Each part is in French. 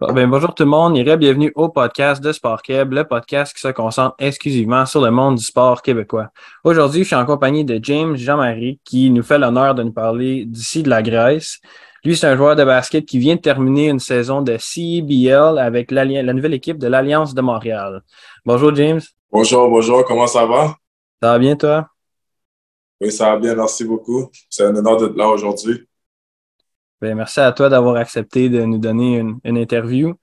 Ben, bonjour tout le monde et bienvenue au podcast de Sport Québec, le podcast qui se concentre exclusivement sur le monde du sport québécois. Aujourd'hui, je suis en compagnie de James Jean-Marie qui nous fait l'honneur de nous parler d'ici de la Grèce. Lui, c'est un joueur de basket qui vient de terminer une saison de CBL avec la nouvelle équipe de l'Alliance de Montréal. Bonjour James. Bonjour, bonjour, comment ça va? Ça va bien toi? Oui, ça va bien, merci beaucoup. C'est un honneur d'être là aujourd'hui. Ben, merci à toi d'avoir accepté de nous donner une, interview.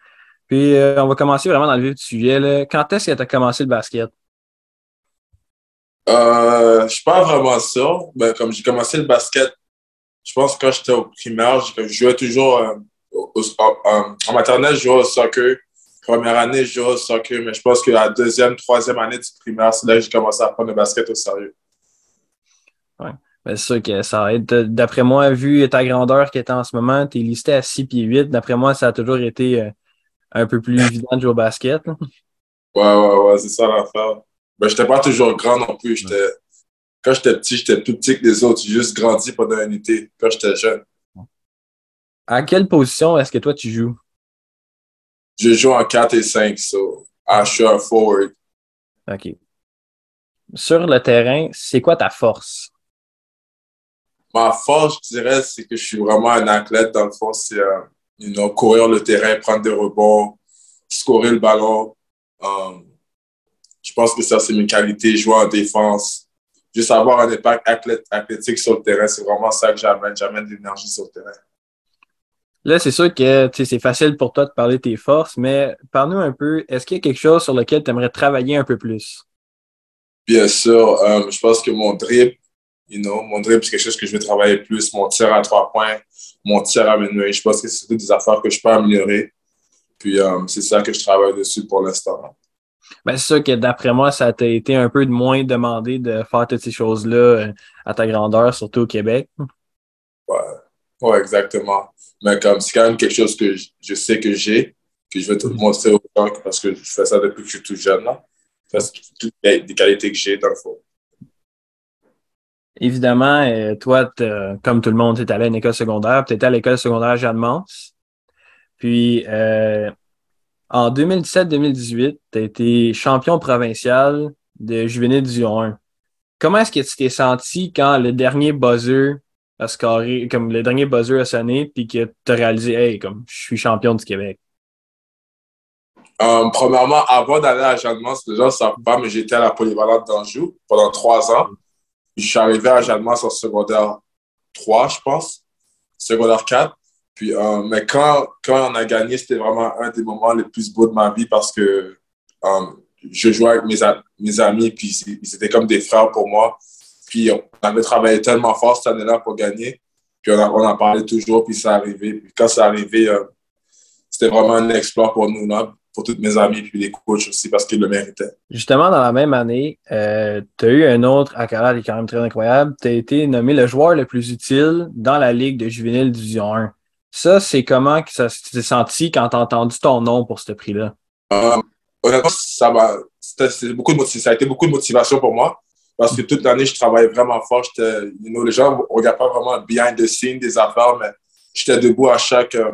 Puis, euh, on va commencer vraiment dans le vif du sujet. Quand est-ce que tu as commencé le basket? Euh, je ne suis pas vraiment sûr. Ben, comme j'ai commencé le basket, je pense que quand j'étais au primaire, je jouais toujours euh, en maternelle, je jouais au soccer. Première année, je jouais au soccer, mais je pense que la deuxième, troisième année du primaire, c'est là que j'ai commencé à prendre le basket au sérieux. Ouais. Ben, c'est sûr que ça aide. D'après moi, vu ta grandeur qui est en ce moment, tu es listé à 6 pieds 8. D'après moi, ça a toujours été euh, un peu plus évident de jouer au basket. Ouais, ouais, ouais, c'est ça l'affaire. Ben, j'étais pas toujours grand non plus. J'étais... Quand j'étais petit, j'étais plus petit que les autres. J'ai juste grandi pendant un été quand j'étais jeune. À quelle position est-ce que toi tu joues? Je joue en 4 et 5, so, ah, je suis un forward. OK. Sur le terrain, c'est quoi ta force? Ma force, je dirais, c'est que je suis vraiment un athlète. Dans le fond, c'est euh, courir le terrain, prendre des rebonds, scorer le ballon. Um, je pense que ça, c'est mes qualités, jouer en défense. Juste avoir un impact athlétique sur le terrain, c'est vraiment ça que j'amène. J'amène de l'énergie sur le terrain. Là, c'est sûr que c'est facile pour toi de parler de tes forces, mais parle-nous un peu, est-ce qu'il y a quelque chose sur lequel tu aimerais travailler un peu plus? Bien sûr, um, je pense que mon drip, You know, mon dribble, c'est quelque chose que je vais travailler plus. Mon tir à trois points, mon tir à minuit. Je pense que c'est toutes des affaires que je peux améliorer. Puis euh, c'est ça que je travaille dessus pour l'instant. Ben, c'est sûr que d'après moi, ça t'a été un peu de moins demandé de faire toutes ces choses-là euh, à ta grandeur, surtout au Québec. Ouais, ouais exactement. Mais comme c'est quand même quelque chose que je, sais que j'ai, que je vais te montrer aux gens parce que je fais ça depuis que je suis tout jeune. Là. C'est toutes des qualités que j'ai dans le fond. Évidemment, euh, toi, comme tout le monde, tu es allé à une école secondaire, tu étais à l'école secondaire Jeanne Mance. Puis, euh, en 2017-2018, tu as été champion provincial de juvénile du 1. Comment est-ce que tu t'es senti quand le dernier buzzer a scoré, comme le dernier buzzer a sonné, puis que tu as réalisé, hey, comme je suis champion du Québec? Euh, premièrement, avant d'aller à Jeanne Mance, les gens ne savent pas, mais j'étais à la polyvalente d'Anjou pendant trois ans. Je suis arrivé à Jalmas en secondaire 3, je pense, secondaire 4. Puis, euh, mais quand, quand on a gagné, c'était vraiment un des moments les plus beaux de ma vie parce que euh, je jouais avec mes, amis, puis ils étaient comme des frères pour moi. Puis on avait travaillé tellement fort cette année-là pour gagner. Puis on, en parlait toujours, puis ça arrivé. Puis quand c'est arrivé, euh, c'était vraiment un exploit pour nous. Là pour tous mes amis puis les coachs aussi parce qu'ils le méritaient. Justement, dans la même année, euh, tu as eu un autre accolade qui est quand même très incroyable. Tu as été nommé le joueur le plus utile dans la Ligue de juvénile Division 1. Ça, c'est comment que ça s'est senti quand tu as entendu ton nom pour ce prix-là? Euh, honnêtement, ça, beaucoup de, ça a été beaucoup de motivation pour moi parce que toute l'année, je travaillais vraiment fort. You know, les gens ne regardent pas vraiment behind the scenes des affaires, mais j'étais debout à chaque, euh,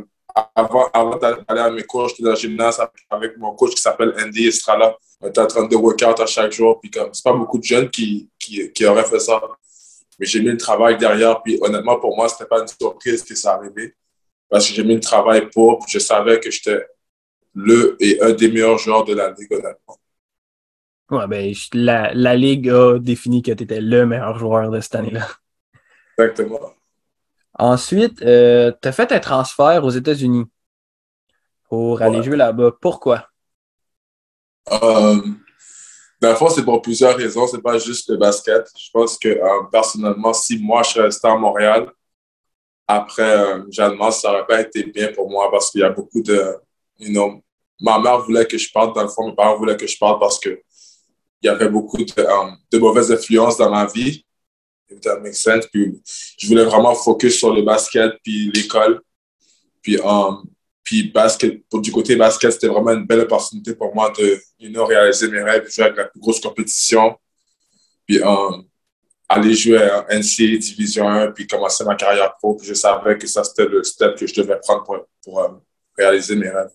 avant, avant d'aller à mes cours, j'étais dans le gymnase avec mon coach qui s'appelle Andy Estrala. On était en train de workout à chaque jour. Puis comme, c'est pas beaucoup de jeunes qui, qui, qui auraient fait ça. Mais j'ai mis le travail derrière. Puis honnêtement, pour moi, c'était pas une surprise que ça arrivait. Parce que j'ai mis le travail pour. Puis je savais que j'étais le et un des meilleurs joueurs de la Ligue, honnêtement. Ouais, ben, la, la Ligue a défini que tu étais le meilleur joueur de cette année-là. Exactement. Ensuite, euh, tu as fait un transfert aux États-Unis pour aller jouer là-bas. Pourquoi? Euh, dans le c'est pour plusieurs raisons. C'est pas juste le basket. Je pense que euh, personnellement, si moi je suis resté à Montréal, après Jeanne ça n'aurait pas été bien pour moi parce qu'il y a beaucoup de. You know, ma mère voulait que je parte, dans le fond, mes parents voulaient que je parte parce qu'il y avait beaucoup de, de mauvaises influences dans ma vie Puis je voulais vraiment focus sur le basket puis l'école. Puis, um, puis basket, pour, du côté basket, c'était vraiment une belle opportunité pour moi de réaliser mes rêves, jouer avec la plus grosse compétition. Puis um, aller jouer à NCAA Division 1, puis commencer ma carrière pro. Puis je savais que ça, c'était le step que je devais prendre pour, pour um, réaliser mes rêves.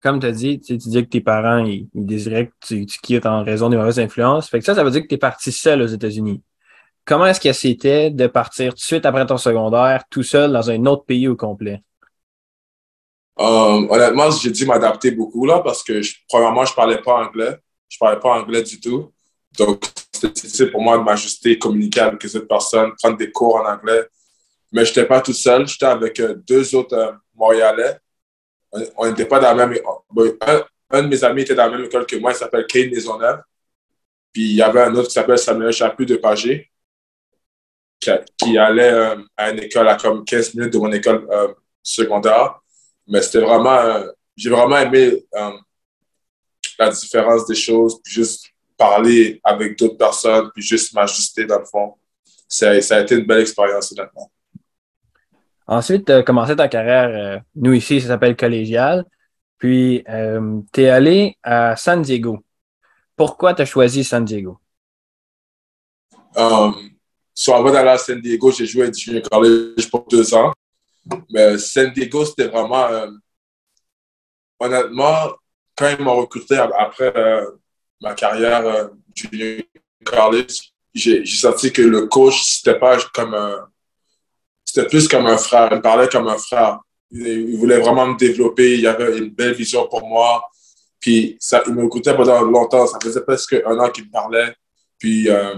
comme tu as dit, tu dis que tes parents, ils, désiraient que tu, quittes en raison des mauvaises influences. Fait que ça, ça veut dire que tu es parti seul aux États-Unis. Comment est-ce que c'était de partir tout de suite après ton secondaire, tout seul dans un autre pays au complet? Euh, honnêtement, j'ai dû m'adapter beaucoup là parce que, premièrement, je parlais pas anglais. Je parlais pas anglais du tout. Donc, c'était difficile pour moi de m'ajuster, communiquer avec les autres personnes, prendre des cours en anglais. Mais je n'étais pas tout seul. J'étais avec euh, deux autres euh, Montréalais. On n'était pas dans la même un, un, de mes amis était dans la même école que moi. Il s'appelle Kane Maisonneuve. Puis il y avait un autre qui s'appelle Samuel Chaput de Pagé, qui, allait euh, à une école à comme 15 minutes de mon école secondaire. Mais c'était vraiment. J'ai vraiment aimé la différence des choses, puis juste parler avec d'autres personnes, puis juste m'ajuster dans le fond. Ça, ça, a été une belle expérience, honnêtement. Ensuite, tu as commencé ta carrière, euh, nous ici, ça s'appelle collégial. Puis, euh, tu es allé à San Diego. Pourquoi tu as choisi San Diego? Um, so avant d'aller à San Diego, j'ai joué à Junior College pour deux ans. Mais San Diego, c'était vraiment. Euh, honnêtement, quand ils m'ont recruté après euh, ma carrière euh, Junior College, j'ai senti que le coach, c'était pas comme c'était plus comme un frère. Il parlait comme un frère. Il, voulait vraiment me développer. Il avait une belle vision pour moi. Puis ça, il m'écoutait pendant longtemps. Ça faisait presque un an qu'il me parlait. Puis euh,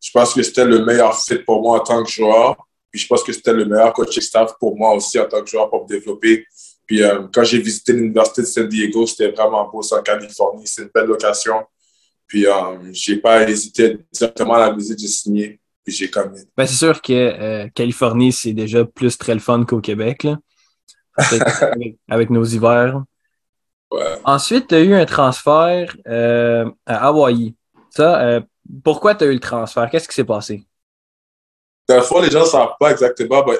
je pense que c'était le meilleur fit pour moi en tant que joueur. Puis je pense que c'était le meilleur coaching staff pour moi aussi en tant que joueur pour me développer. Puis euh, quand j'ai visité l'Université de San Diego, c'était vraiment beau, c'est en Californie. C'est une belle location. Puis euh, j'ai pas hésité directement à la visite, j'ai signé. Puis j'ai comme. Ben, c'est sûr que euh, Californie, c'est déjà plus très le fun qu'au Québec, là. avec, nos hivers. Ensuite, tu as eu un transfert euh, à Hawaï. Ça, pourquoi tu as eu le transfert? Qu'est-ce qui s'est passé? Le fond, les gens ne savent pas exactement. Ben,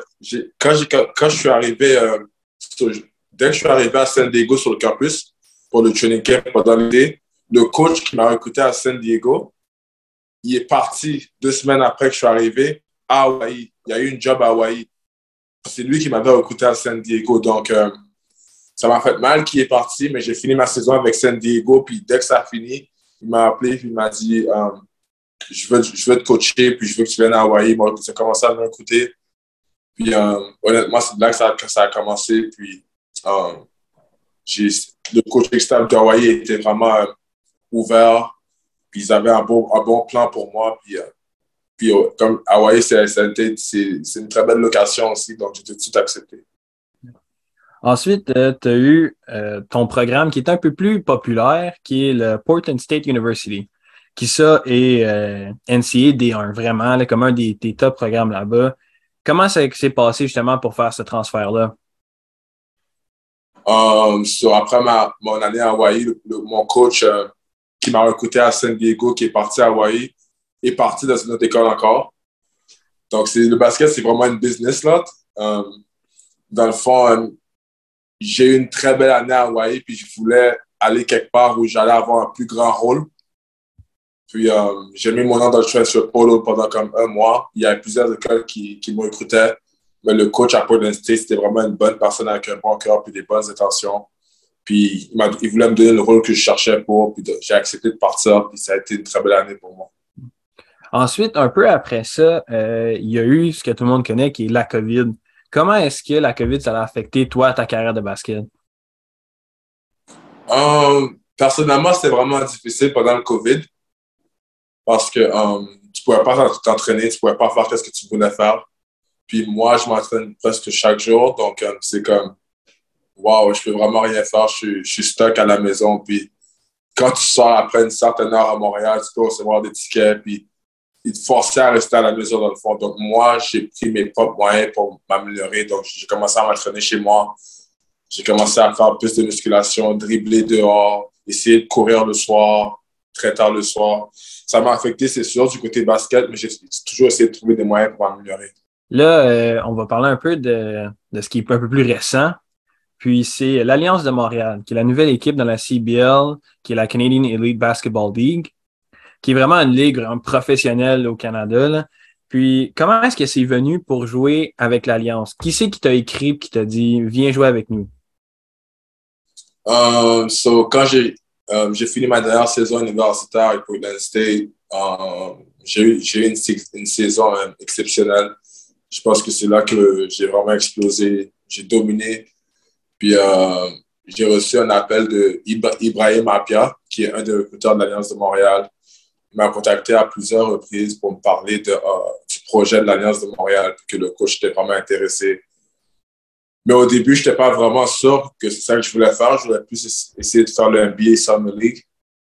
quand, quand, je suis arrivé, dès que je suis arrivé à San Diego sur le campus pour le training camp pendant l'été, le coach qui m'a recruté à San Diego, il est parti deux semaines après que je suis arrivé à Hawaï. Il y a eu une job à Hawaï. C'est lui qui m'avait recruté à San Diego. Donc, euh, ça m'a fait mal qu'il est parti, mais j'ai fini ma saison avec San Diego. Puis dès que ça a fini, il m'a appelé et il m'a dit euh, je, veux, je veux te coacher, puis je veux que tu viennes à Hawaï. Moi, j'ai commencé à me. Puis euh, honnêtement, c'est là que ça, ça, a commencé. Puis le coach externe d'Hawaï était vraiment ouvert puis ils avaient un bon, un bon plan pour moi. Puis, euh, puis euh, comme Hawaii, c'est une très belle location aussi, donc j'ai tout de suite accepté. Ensuite, euh, tu as eu ton programme qui est un peu plus populaire, qui est le Portland State University, qui ça est NCA D1, vraiment, comme un des, top programmes là-bas. Comment ça s'est passé justement pour faire ce transfert-là? après ma, mon année à Hawaii, mon coach qui m'a recruté à San Diego, qui est parti à Hawaii, est parti dans une autre école encore. Donc, le basket, c'est vraiment une business là. Euh, dans le fond, euh, j'ai eu une très belle année à Hawaii, puis je voulais aller quelque part où j'allais avoir un plus grand rôle. Puis, euh, j'ai mis mon nom dans le transfer polo pendant comme un mois. Il y a plusieurs écoles qui, qui me recrutaient. Mais le coach à Portland State, c'était vraiment une bonne personne avec un bon cœur et des bonnes intentions. Puis il, voulait me donner le rôle que je cherchais pour, puis j'ai accepté de partir, puis ça a été une très belle année pour moi. Ensuite, un peu après ça, euh, il y a eu ce que tout le monde connaît, qui est la COVID. Comment est-ce que la COVID, ça a affecté, toi, ta carrière de basket? Euh, personnellement, c'était vraiment difficile pendant le COVID parce que um, tu ne pouvais pas t'entraîner, tu ne pouvais pas faire ce que tu voulais faire. Puis moi, je m'entraîne presque chaque jour, donc c'est comme wow, je peux vraiment rien faire, je, suis stuck à la maison. Puis quand tu sors après une certaine heure à Montréal, tu peux recevoir des tickets, puis ils te forçaient à rester à la maison dans le fond. Donc moi, j'ai pris mes propres moyens pour m'améliorer. Donc j'ai commencé à m'entraîner chez moi. J'ai commencé à faire plus de musculation, dribbler dehors, essayer de courir le soir, très tard le soir. Ça m'a affecté, c'est sûr, du côté basket, mais j'ai toujours essayé de trouver des moyens pour m'améliorer. Là, euh, on va parler un peu de, de, ce qui est un peu plus récent. Puis c'est l'Alliance de Montréal, qui est la nouvelle équipe dans la CBL, qui est la Canadian Elite Basketball League, qui est vraiment une ligue professionnelle au Canada. Puis comment est-ce que c'est venu pour jouer avec l'Alliance? Qui c'est qui t'a écrit et qui t'a dit viens jouer avec nous? Um, so, quand j'ai um, j'ai fini ma dernière saison universitaire avec Portland State, um, j'ai eu, une, saison exceptionnelle. Je pense que c'est là que j'ai vraiment explosé. J'ai dominé. Puis, euh, j'ai reçu un appel de Ibrahim Apia, qui est un des recruteurs de l'Alliance de Montréal. Il m'a contacté à plusieurs reprises pour me parler euh, du projet de l'Alliance de Montréal, que le coach était vraiment intéressé. Mais au début, je n'étais pas vraiment sûr que c'est ça que je voulais faire. Je voulais plus essayer de faire le NBA Summer League.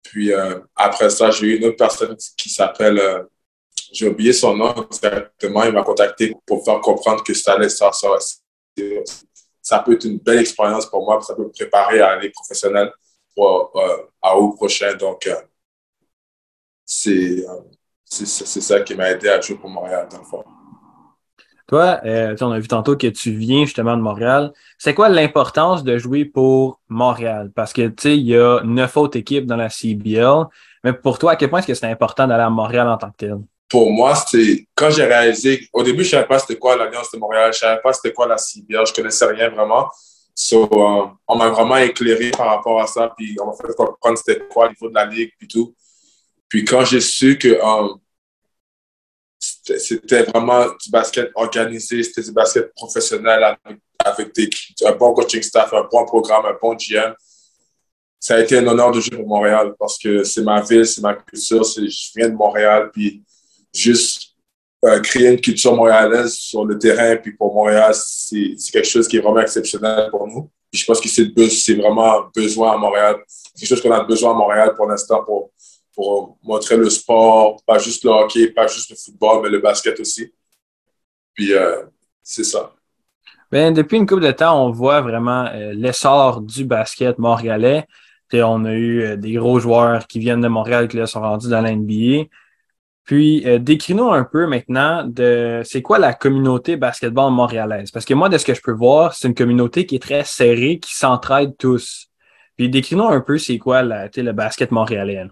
Puis euh, après ça, j'ai eu une autre personne qui s'appelle, euh, j'ai oublié son nom exactement, il m'a contacté pour faire comprendre que ça allait ça, ça, peut être une belle expérience pour moi, ça peut me préparer à aller professionnelle pour, euh, à août prochain. Donc, c'est ça qui m'a aidé à jouer pour Montréal, dans le fond. Toi, euh, on a vu tantôt que tu viens justement de Montréal. C'est quoi l'importance de jouer pour Montréal? Parce que, tu sais, il y a neuf autres équipes dans la CBL. Mais pour toi, à quel point est-ce que c'est important d'aller à Montréal en tant que tel? Pour moi, c'est quand j'ai réalisé, au début, je ne savais pas c'était quoi l'Alliance de Montréal, je ne savais pas c'était quoi la CBL, je ne connaissais rien vraiment. Euh, on m'a vraiment éclairé par rapport à ça, puis on m'a fait comprendre c'était quoi au niveau de la ligue, puis tout. Puis quand j'ai su que euh, c'était vraiment du basket organisé, c'était du basket professionnel avec, des, un bon coaching staff, un bon programme, un bon GM. Ça a été un honneur de jouer pour Montréal parce que c'est ma ville, c'est ma culture, je viens de Montréal, puis juste euh, créer une culture montréalaise sur le terrain, puis pour Montréal, c'est quelque chose qui est vraiment exceptionnel pour nous. je pense que c'est vraiment besoin à Montréal. Quelque chose qu'on a besoin à Montréal pour l'instant pour montrer le sport, pas juste le hockey, pas juste le football, mais le basket aussi. Puis euh, c'est ça. Bien, depuis une couple de temps, on voit vraiment euh, l'essor du basket montréalais. on a eu euh, des gros joueurs qui viennent de Montréal qui sont rendus dans l'NBA. Puis, décris-nous un peu maintenant de c'est quoi la communauté basketball montréalaise? Parce que moi, de ce que je peux voir, c'est une communauté qui est très serrée, qui s'entraide tous. Puis, décris-nous un peu c'est quoi la, le basket montréalais.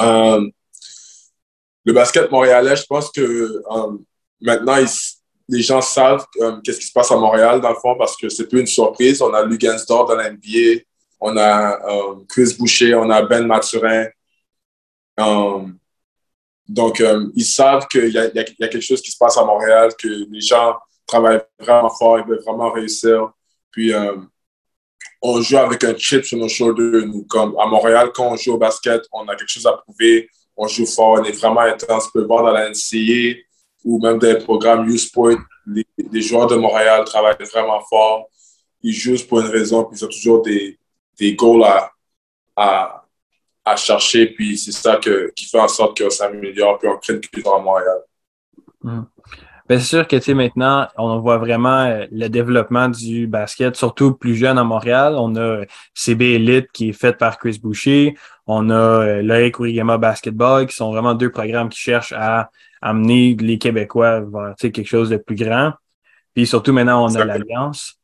Euh, le basket montréalais, je pense que euh, maintenant, les gens savent euh, qu'est-ce qui se passe à Montréal, dans le fond, parce que c'est plus une surprise. On a Lugansdorf dans l'NBA, on a Chris Boucher, on a Ben Mathurin. donc, ils savent qu'il y, y, a quelque chose qui se passe à Montréal, que les gens travaillent vraiment fort, ils veulent vraiment réussir. Puis, on joue avec un chip sur nos shoulders. Nous, comme à Montréal, quand on joue au basket, on a quelque chose à prouver. On joue fort, on est vraiment intense. Tu peux voir dans la NCA ou même dans les programmes U-Sport, les, joueurs de Montréal travaillent vraiment fort. Ils jouent pour une raison, puis ils ont toujours des, des goals à, à, chercher. Puis c'est ça que, qui fait en sorte qu'on s'améliore, puis on crée une culture à Montréal. Hmm. Ben, c'est sûr que tu sais, maintenant, on voit vraiment euh, le développement du basket, surtout plus jeune à Montréal. On a euh, CB Elite qui est fait par Chris Boucher. On a euh, Loïc Urigama Basketball, qui sont vraiment deux programmes qui cherchent à amener les Québécois vers quelque chose de plus grand. Puis surtout maintenant, on a l'Alliance.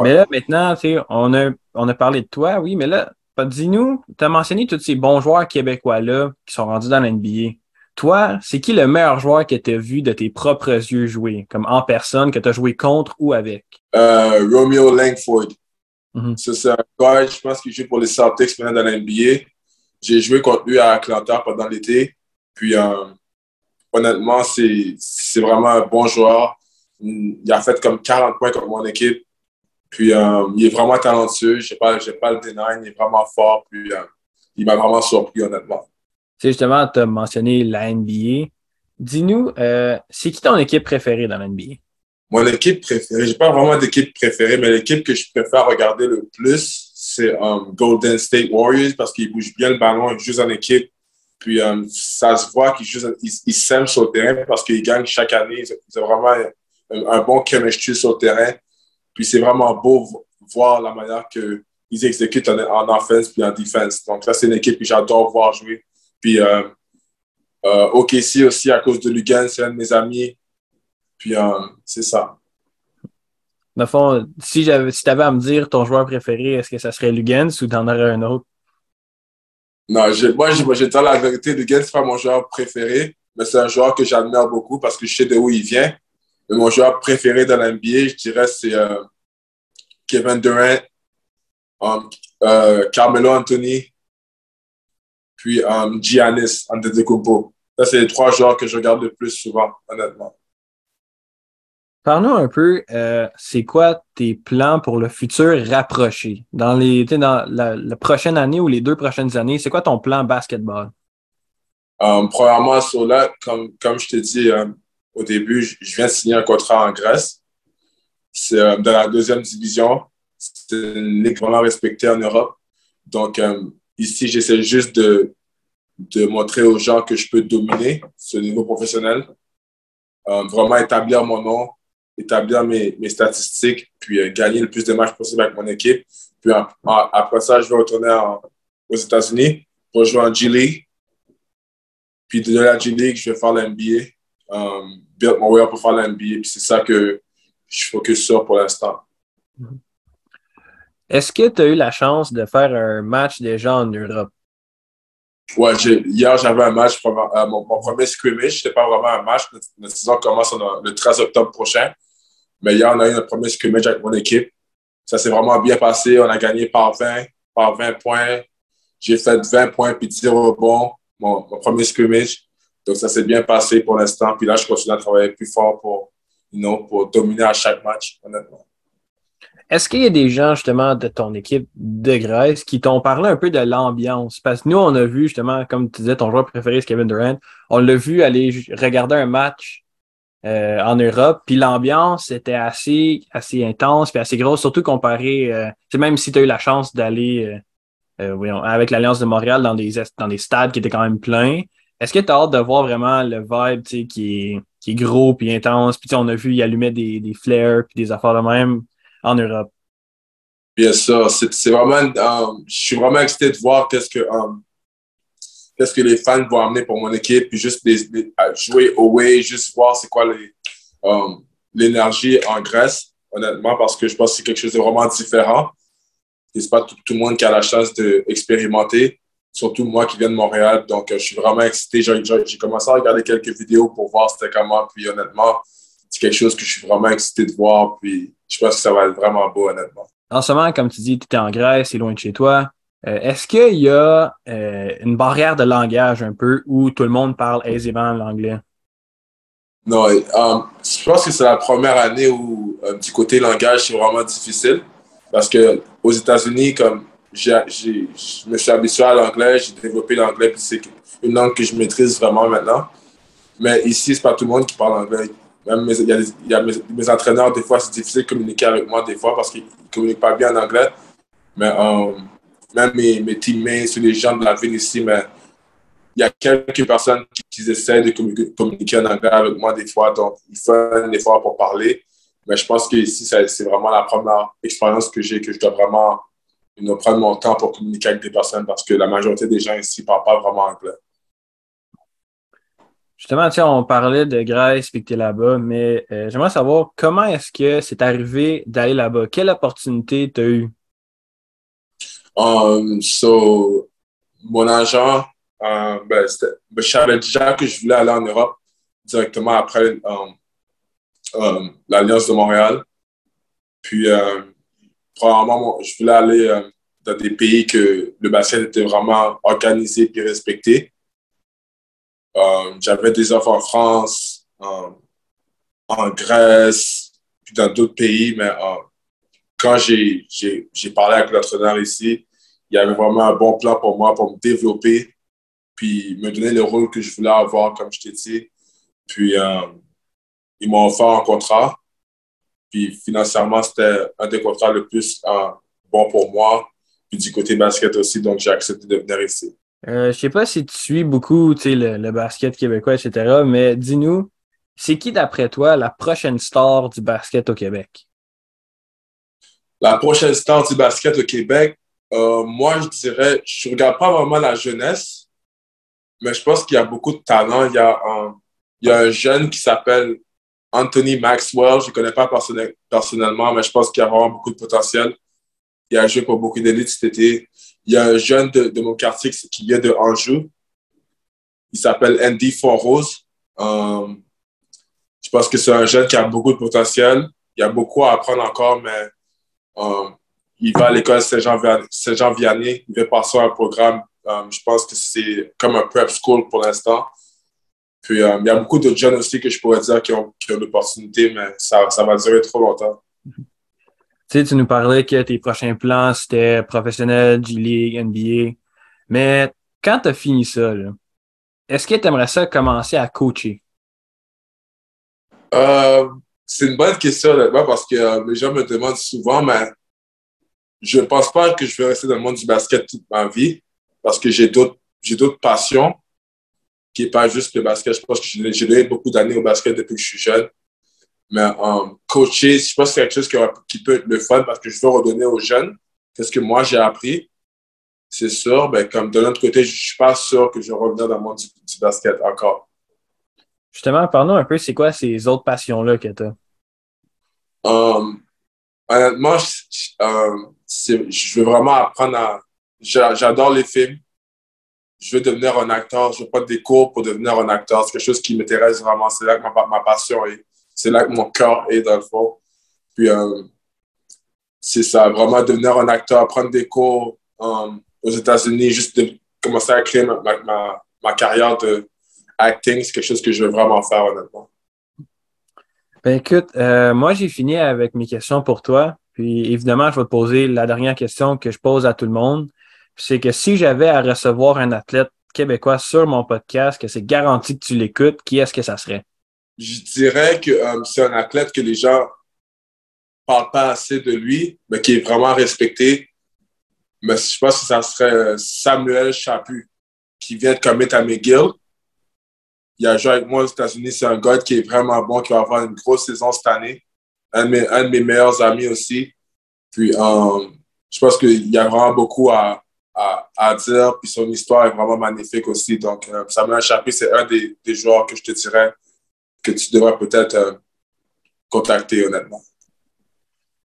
Mais là, maintenant, tu sais, on a, on a parlé de toi, oui, mais là, dis-nous, tu as mentionné tous ces bons joueurs québécois-là qui sont rendus dans l'NBA. Toi, c'est qui le meilleur joueur que tu as vu de tes propres yeux jouer, comme en personne, que tu as joué contre ou avec? Euh, Romeo Langford. Mm-hmm. C'est un gars, je pense qu'il joue pour les Celtics maintenant dans l'NBA. J'ai joué contre lui à Atlanta pendant l'été. Puis, euh, honnêtement, c'est vraiment un bon joueur. Il a fait comme 40 points contre mon équipe. Puis, euh, il est vraiment talentueux. Je n'ai pas, pas le dénain. Il est vraiment fort. Puis, il m'a vraiment surpris, honnêtement sais, justement, tu as mentionné la NBA. Dis-nous, euh, c'est qui ton équipe préférée dans la NBA? Mon équipe préférée, j'ai pas vraiment d'équipe préférée, mais l'équipe que je préfère regarder le plus, c'est um, Golden State Warriors parce qu'ils bougent bien le ballon, ils jouent en équipe. Puis um, ça se voit qu'ils ils, s'aiment sur le terrain parce qu'ils gagnent chaque année. Ils ont vraiment un, bon chemistry sur le terrain. Puis c'est vraiment beau voir la manière qu'ils exécutent en, en offense puis en défense. Donc là, c'est une équipe que j'adore voir jouer. Puis euh, euh, OKC aussi à cause de Lugan, c'est un de mes amis. Puis euh, c'est ça. Dans le fond, si, si tu avais à me dire ton joueur préféré, est-ce que ça serait Lugans ou t'en aurais un autre? Non, moi, je vais dire la vérité. Lugans, c'est pas mon joueur préféré, mais c'est un joueur que j'admire beaucoup parce que je sais de où il vient. Mais mon joueur préféré dans l'NBA, je dirais, c'est Kevin Durant, um, euh, Carmelo Anthony, puis um, Giannis Antetokounmpo. Ça, c'est les trois joueurs que je regarde le plus souvent, honnêtement. Parle-nous un peu, euh, c'est quoi tes plans pour le futur rapproché? Dans, les, dans la, prochaine année ou les deux prochaines années, c'est quoi ton plan basketball? Um, premièrement, sur là, comme, comme je t'ai dit au début, je viens de signer un contrat en Grèce. C'est euh, dans la deuxième division. C'est une ligue vraiment respectée en Europe. Donc, ici, j'essaie juste de, de montrer aux gens que je peux dominer ce niveau professionnel. Euh, vraiment établir mon nom, établir mes, mes statistiques, puis gagner le plus de matchs possible avec mon équipe. Puis après ça, je vais retourner aux États-Unis pour jouer G-League. Puis de la G-League, je vais faire l'NBA. Um, build way pour faire l'NBA. Puis c'est ça que je focus sur pour l'instant. Est-ce que tu as eu la chance de faire un match déjà en Europe? Ouais, hier, j'avais un match, euh, mon, premier scrimmage. Ce n'était pas vraiment un match. Notre, saison commence le 13 octobre prochain. Mais hier, on a eu notre premier scrimmage avec mon équipe. Ça s'est vraiment bien passé. On a gagné par 20, par 20 points. J'ai fait 20 points puis 10 rebonds, mon, premier scrimmage. Donc, ça s'est bien passé pour l'instant. Puis là, je continue à travailler plus fort pour, pour dominer à chaque match, honnêtement. Est-ce qu'il y a des gens, justement, de ton équipe de Grèce qui t'ont parlé un peu de l'ambiance? Parce que nous, on a vu, justement, comme tu disais, ton joueur préféré, c'est Kevin Durant. On l'a vu aller regarder un match euh, en Europe, puis l'ambiance était assez, assez intense, puis assez grosse, surtout comparé, euh, même si tu as eu la chance d'aller euh, euh avec l'Alliance de Montréal dans des, dans des stades qui étaient quand même pleins. Est-ce que tu as hâte de voir vraiment le vibe qui est qui est gros puis intense? Puis on a vu, il allumait des, des flares puis des affaires de même en Europe. Bien sûr, c'est vraiment, um, je suis vraiment excité de voir qu'est-ce que, um, qu'est-ce que les fans vont amener pour mon équipe, puis juste les, jouer away, juste voir c'est quoi um, l'énergie en Grèce, honnêtement, parce que je pense que c'est quelque chose de vraiment différent. C'est pas tout, tout, le monde qui a la chance d'expérimenter surtout moi qui viens de Montréal. Donc, euh, je suis vraiment excité. J'ai commencé à regarder quelques vidéos pour voir c'était comment. Puis, honnêtement, c'est quelque chose que je suis vraiment excité de voir. Puis, je pense que ça va être vraiment beau, honnêtement. En ce moment, comme tu dis, tu es en Grèce, c'est loin de chez toi. Euh, est-ce qu'il y a euh, une barrière de langage un peu où tout le monde parle aisément l'anglais? Non, je pense que c'est la première année où, du côté langage, c'est vraiment difficile. Parce que aux États-Unis, comme je me suis habitué à l'anglais, j'ai développé l'anglais, puis c'est une langue que je maîtrise vraiment maintenant. Mais ici, c'est pas tout le monde qui parle anglais. Même mes, il y a, mes, entraîneurs, des fois, c'est difficile de communiquer avec moi, des fois, parce qu'ils ne communiquent pas bien en anglais. Mais euh, même mes, mes teammates, les gens de la ville ici, mais il y a quelques personnes qui, essaient de communiquer, en anglais avec moi des fois, donc ils font un effort pour parler. Mais je pense que ici, c'est vraiment la première expérience que j'ai, que je dois vraiment prendre mon temps pour communiquer avec des personnes parce que la majorité des gens ici ne parlent pas vraiment anglais. Justement, on parlait de Grèce et que tu es là-bas, mais euh, j'aimerais savoir comment est-ce que c'est arrivé d'aller là-bas? Quelle opportunité tu as eu? Um, so, mon agent, um, ben, ben, je savais déjà que je voulais aller en Europe directement après um, l'Alliance de Montréal. Puis, probablement, je voulais aller euh, dans des pays que le basket était vraiment organisé et respecté. Euh, j'avais des offres en France, en Grèce, puis dans d'autres pays, mais euh, quand j'ai parlé avec l'entraîneur ici, il y avait vraiment un bon plan pour moi pour me développer, puis me donner le rôle que je voulais avoir, comme je t'ai dit. Puis, ils m'ont offert un contrat. Puis financièrement, c'était un des contrats le plus euh, bon pour moi. Puis du côté basket aussi, donc j'ai accepté de venir ici. Euh, je sais pas si tu suis beaucoup le, basket québécois, etc., mais dis-nous, c'est qui d'après toi la prochaine star du basket au Québec? La prochaine star du basket au Québec, euh, moi je dirais, je regarde pas vraiment la jeunesse, mais je pense qu'il y a beaucoup de talent. Il y a a un jeune qui s'appelle Anthony Maxwell, je ne connais pas personnellement, mais je pense qu'il y a vraiment beaucoup de potentiel. Il a joué pour beaucoup d'élites cet été. Il y a un jeune de, mon quartier qui vient de Anjou. Il s'appelle Andy Fonrose. Euh, je pense que c'est un jeune qui a beaucoup de potentiel. Il y a beaucoup à apprendre encore, mais il va à l'école Saint-Jean-Vianney. il va passer un programme. je pense que c'est comme un prep school pour l'instant. Puis, il y a beaucoup de jeunes aussi que je pourrais dire qui ont, qui ont l'opportunité, mais ça, ça va durer trop longtemps. Tu sais, tu nous parlais que tes prochains plans, c'était professionnel, G-League, NBA. Mais quand tu as fini ça, est-ce que tu aimerais ça commencer à coacher? Euh, c'est une bonne question, parce que euh, les gens me demandent souvent, mais je ne pense pas que je vais rester dans le monde du basket toute ma vie, parce que j'ai d'autres, j'ai d'autres passions qui n'est pas juste le basket. Je pense que j'ai donné beaucoup d'années au basket depuis que je suis jeune. Mais euh, coacher, je pense que c'est quelque chose qui, peut être le fun parce que je veux redonner aux jeunes qu'est-ce que moi j'ai appris. C'est sûr, ben, comme de l'autre côté, je ne suis pas sûr que je vais revenir dans le monde du, basket encore. Justement, parlons un peu, c'est quoi ces autres passions-là que tu as? Euh, honnêtement, euh, je veux vraiment apprendre à. J'adore les films. Je veux devenir un acteur. Je veux prendre des cours pour devenir un acteur. C'est quelque chose qui m'intéresse vraiment. C'est là que ma, ma passion est c'est là que mon cœur est dans le fond. Puis euh, c'est ça, vraiment devenir un acteur, prendre des cours euh, aux États-Unis, juste de commencer à créer ma, ma, ma carrière de acting, c'est quelque chose que je veux vraiment faire honnêtement. Ben écoute, euh, moi j'ai fini avec mes questions pour toi. Puis évidemment, je vais te poser la dernière question que je pose à tout le monde. C'est que si j'avais à recevoir un athlète québécois sur mon podcast, que c'est garanti que tu l'écoutes, qui est-ce que ça serait? Je dirais que euh, c'est un athlète que les gens parlent pas assez de lui, mais qui est vraiment respecté. Mais je pense que ça serait euh, Samuel Chaput, qui vient de commettre à McGill. Il a joué avec moi aux États-Unis. C'est un gars qui est vraiment bon, qui va avoir une grosse saison cette année. Un de mes, meilleurs amis aussi. Puis, euh, je pense qu'il y a vraiment beaucoup à, à, dire. Puis, son histoire est vraiment magnifique aussi. Donc, Samuel Chaput, c'est un des, des joueurs que je te dirais que tu devrais peut-être euh, contacter honnêtement.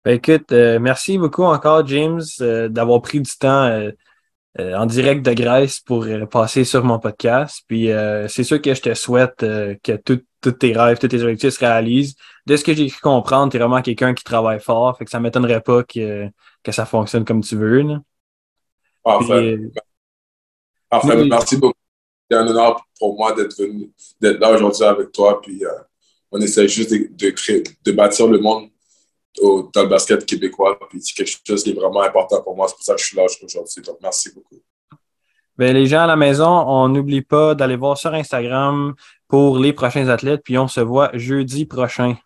Ben, écoute, euh, merci beaucoup encore, James, euh, d'avoir pris du temps en direct de Grèce pour passer sur mon podcast. Puis c'est sûr que je te souhaite que tous tes rêves, tous tes objectifs se réalisent. De ce que j'ai cru comprendre, tu es vraiment quelqu'un qui travaille fort. Fait que ça ne m'étonnerait pas que, que ça fonctionne comme tu veux. Parfait. Parfait. Merci beaucoup un honneur pour moi d'être venu, d'être là aujourd'hui avec toi. Puis euh, on essaie juste de, créer, de bâtir le monde dans le basket québécois. Puis c'est quelque chose qui est vraiment important pour moi. C'est pour ça que je suis là aujourd'hui. Donc merci beaucoup. Bien, les gens à la maison, on n'oublie pas d'aller voir sur Instagram pour les prochains athlètes. Puis on se voit jeudi prochain.